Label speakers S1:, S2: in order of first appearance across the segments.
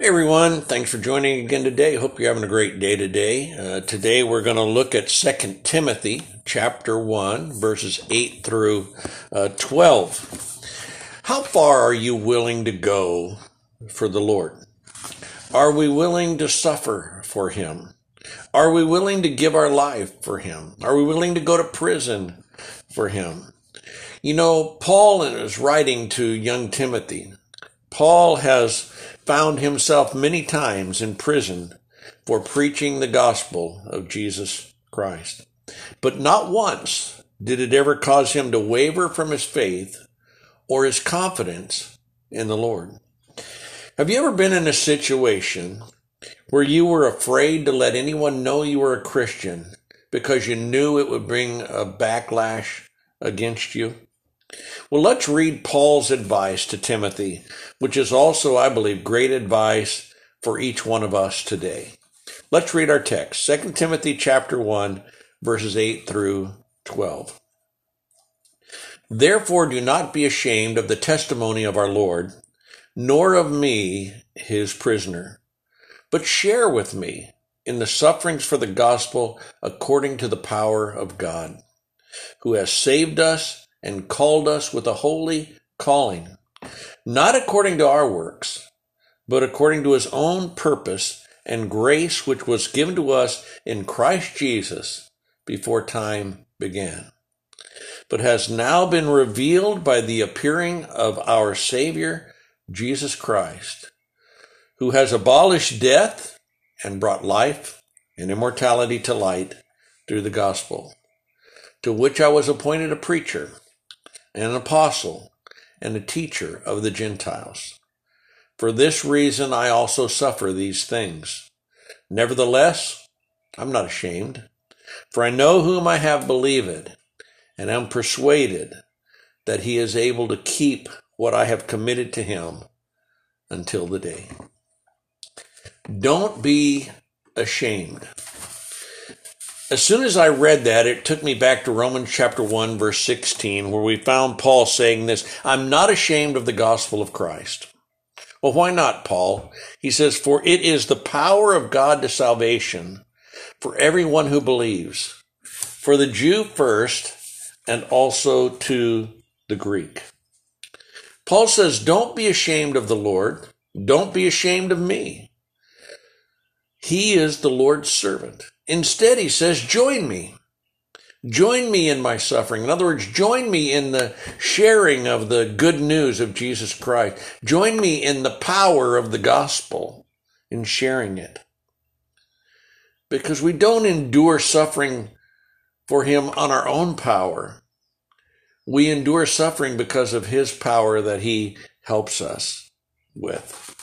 S1: Hey everyone, thanks for joining again today. Hope you're having a great day today. Uh, today we're going to look at 2 Timothy chapter 1 verses 8 through uh, 12. How far are you willing to go for the Lord? Are we willing to suffer for him? Are we willing to give our life for him? Are we willing to go to prison for him? You know, Paul his writing to young Timothy, Paul has found himself many times in prison for preaching the gospel of Jesus Christ. But not once did it ever cause him to waver from his faith or his confidence in the Lord. Have you ever been in a situation where you were afraid to let anyone know you were a Christian because you knew it would bring a backlash against you? Well, let's read Paul's advice to Timothy, which is also, I believe, great advice for each one of us today. Let's read our text, 2 Timothy chapter 1, verses 8 through 12. Therefore do not be ashamed of the testimony of our Lord, nor of me, his prisoner, but share with me in the sufferings for the gospel according to the power of God, who has saved us and called us with a holy calling, not according to our works, but according to his own purpose and grace which was given to us in Christ Jesus before time began, but has now been revealed by the appearing of our Savior, Jesus Christ, who has abolished death and brought life and immortality to light through the gospel, to which I was appointed a preacher an apostle and a teacher of the Gentiles. For this reason I also suffer these things. Nevertheless, I'm not ashamed, for I know whom I have believed, and am persuaded that he is able to keep what I have committed to him until the day. Don't be ashamed. As soon as I read that, it took me back to Romans chapter 1, verse 16, where we found Paul saying this I'm not ashamed of the gospel of Christ. Well, why not, Paul? He says, For it is the power of God to salvation for everyone who believes, for the Jew first, and also to the Greek. Paul says, Don't be ashamed of the Lord. Don't be ashamed of me. He is the Lord's servant. Instead, he says, join me. Join me in my suffering. In other words, join me in the sharing of the good news of Jesus Christ. Join me in the power of the gospel in sharing it. Because we don't endure suffering for him on our own power. We endure suffering because of his power that he helps us with.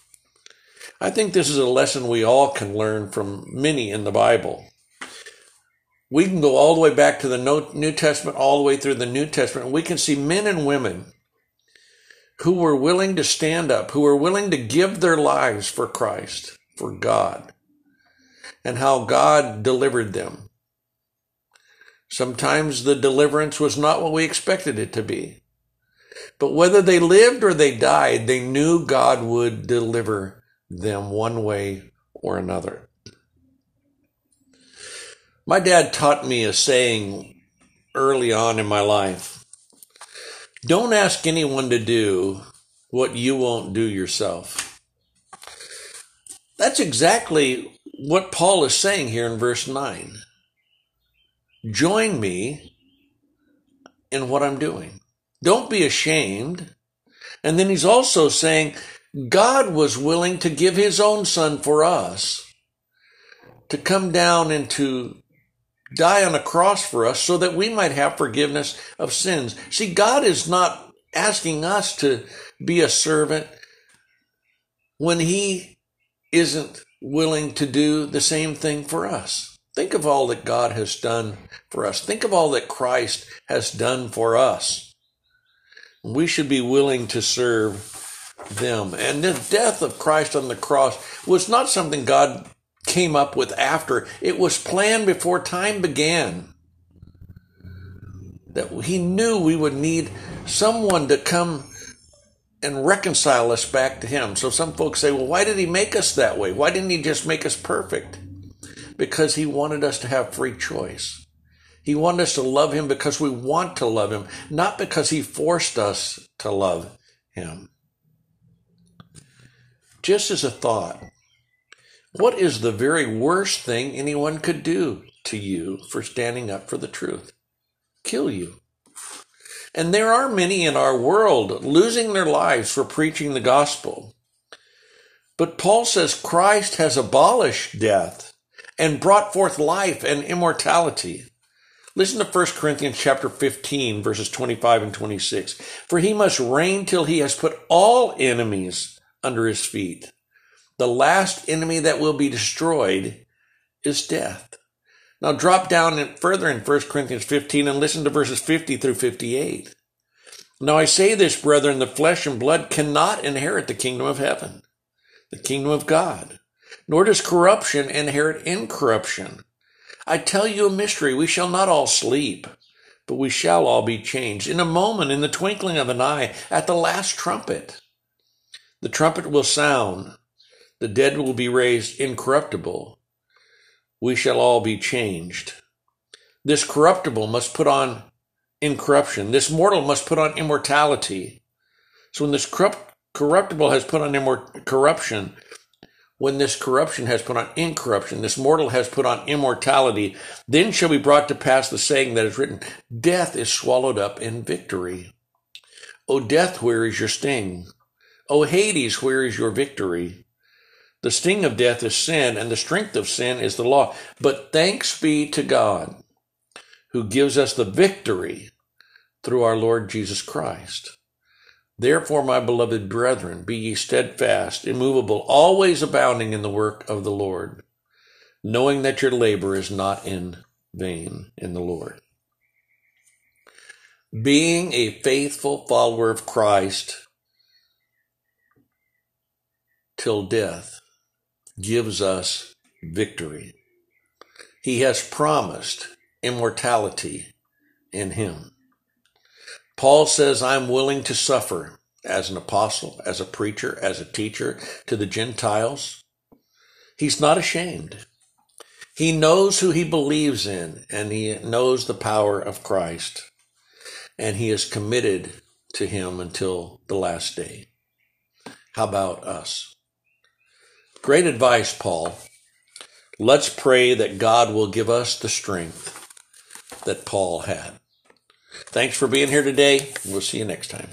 S1: I think this is a lesson we all can learn from many in the Bible we can go all the way back to the New Testament, all the way through the New Testament, and we can see men and women who were willing to stand up, who were willing to give their lives for Christ, for God, and how God delivered them. Sometimes the deliverance was not what we expected it to be. But whether they lived or they died, they knew God would deliver them one way or another. My dad taught me a saying early on in my life don't ask anyone to do what you won't do yourself. That's exactly what Paul is saying here in verse 9. Join me in what I'm doing. Don't be ashamed. And then he's also saying, God was willing to give his own son for us to come down into die on a cross for us so that we might have forgiveness of sins. See, God is not asking us to be a servant when He isn't willing to do the same thing for us. Think of all that God has done for us. Think of all that Christ has done for us. We should be willing to serve them. And the death of Christ on the cross was not something God came up with after. It was planned before time began. That he knew we would need someone to come and reconcile us back to Him. So some folks say, well, why did He make us that way? Why didn't He just make us perfect? Because He wanted us to have free choice. He wanted us to love Him because we want to love Him, not because He forced us to love Him. Just as a thought, what is the very worst thing anyone could do to you for standing up for the truth? Kill you. And there are many in our world losing their lives for preaching the gospel. But Paul says Christ has abolished death and brought forth life and immortality. Listen to 1 Corinthians chapter 15 verses 25 and 26. For he must reign till he has put all enemies under his feet. The last enemy that will be destroyed is death. Now drop down further in 1 Corinthians 15 and listen to verses 50 through 58. Now I say this, brethren, the flesh and blood cannot inherit the kingdom of heaven, the kingdom of God, nor does corruption inherit incorruption. I tell you a mystery, we shall not all sleep, but we shall all be changed in a moment, in the twinkling of an eye, at the last trumpet. The trumpet will sound the dead will be raised incorruptible. We shall all be changed. This corruptible must put on incorruption. This mortal must put on immortality. So when this corrupt, corruptible has put on immor- corruption, when this corruption has put on incorruption, this mortal has put on immortality, then shall be brought to pass the saying that is written, Death is swallowed up in victory. O death, where is your sting? O Hades, where is your victory? The sting of death is sin, and the strength of sin is the law. But thanks be to God who gives us the victory through our Lord Jesus Christ. Therefore, my beloved brethren, be ye steadfast, immovable, always abounding in the work of the Lord, knowing that your labor is not in vain in the Lord. Being a faithful follower of Christ till death gives us victory. He has promised immortality in him. Paul says, I'm willing to suffer as an apostle, as a preacher, as a teacher to the Gentiles. He's not ashamed. He knows who he believes in and he knows the power of Christ. And he is committed to him until the last day. How about us? Great advice, Paul. Let's pray that God will give us the strength that Paul had. Thanks for being here today. We'll see you next time.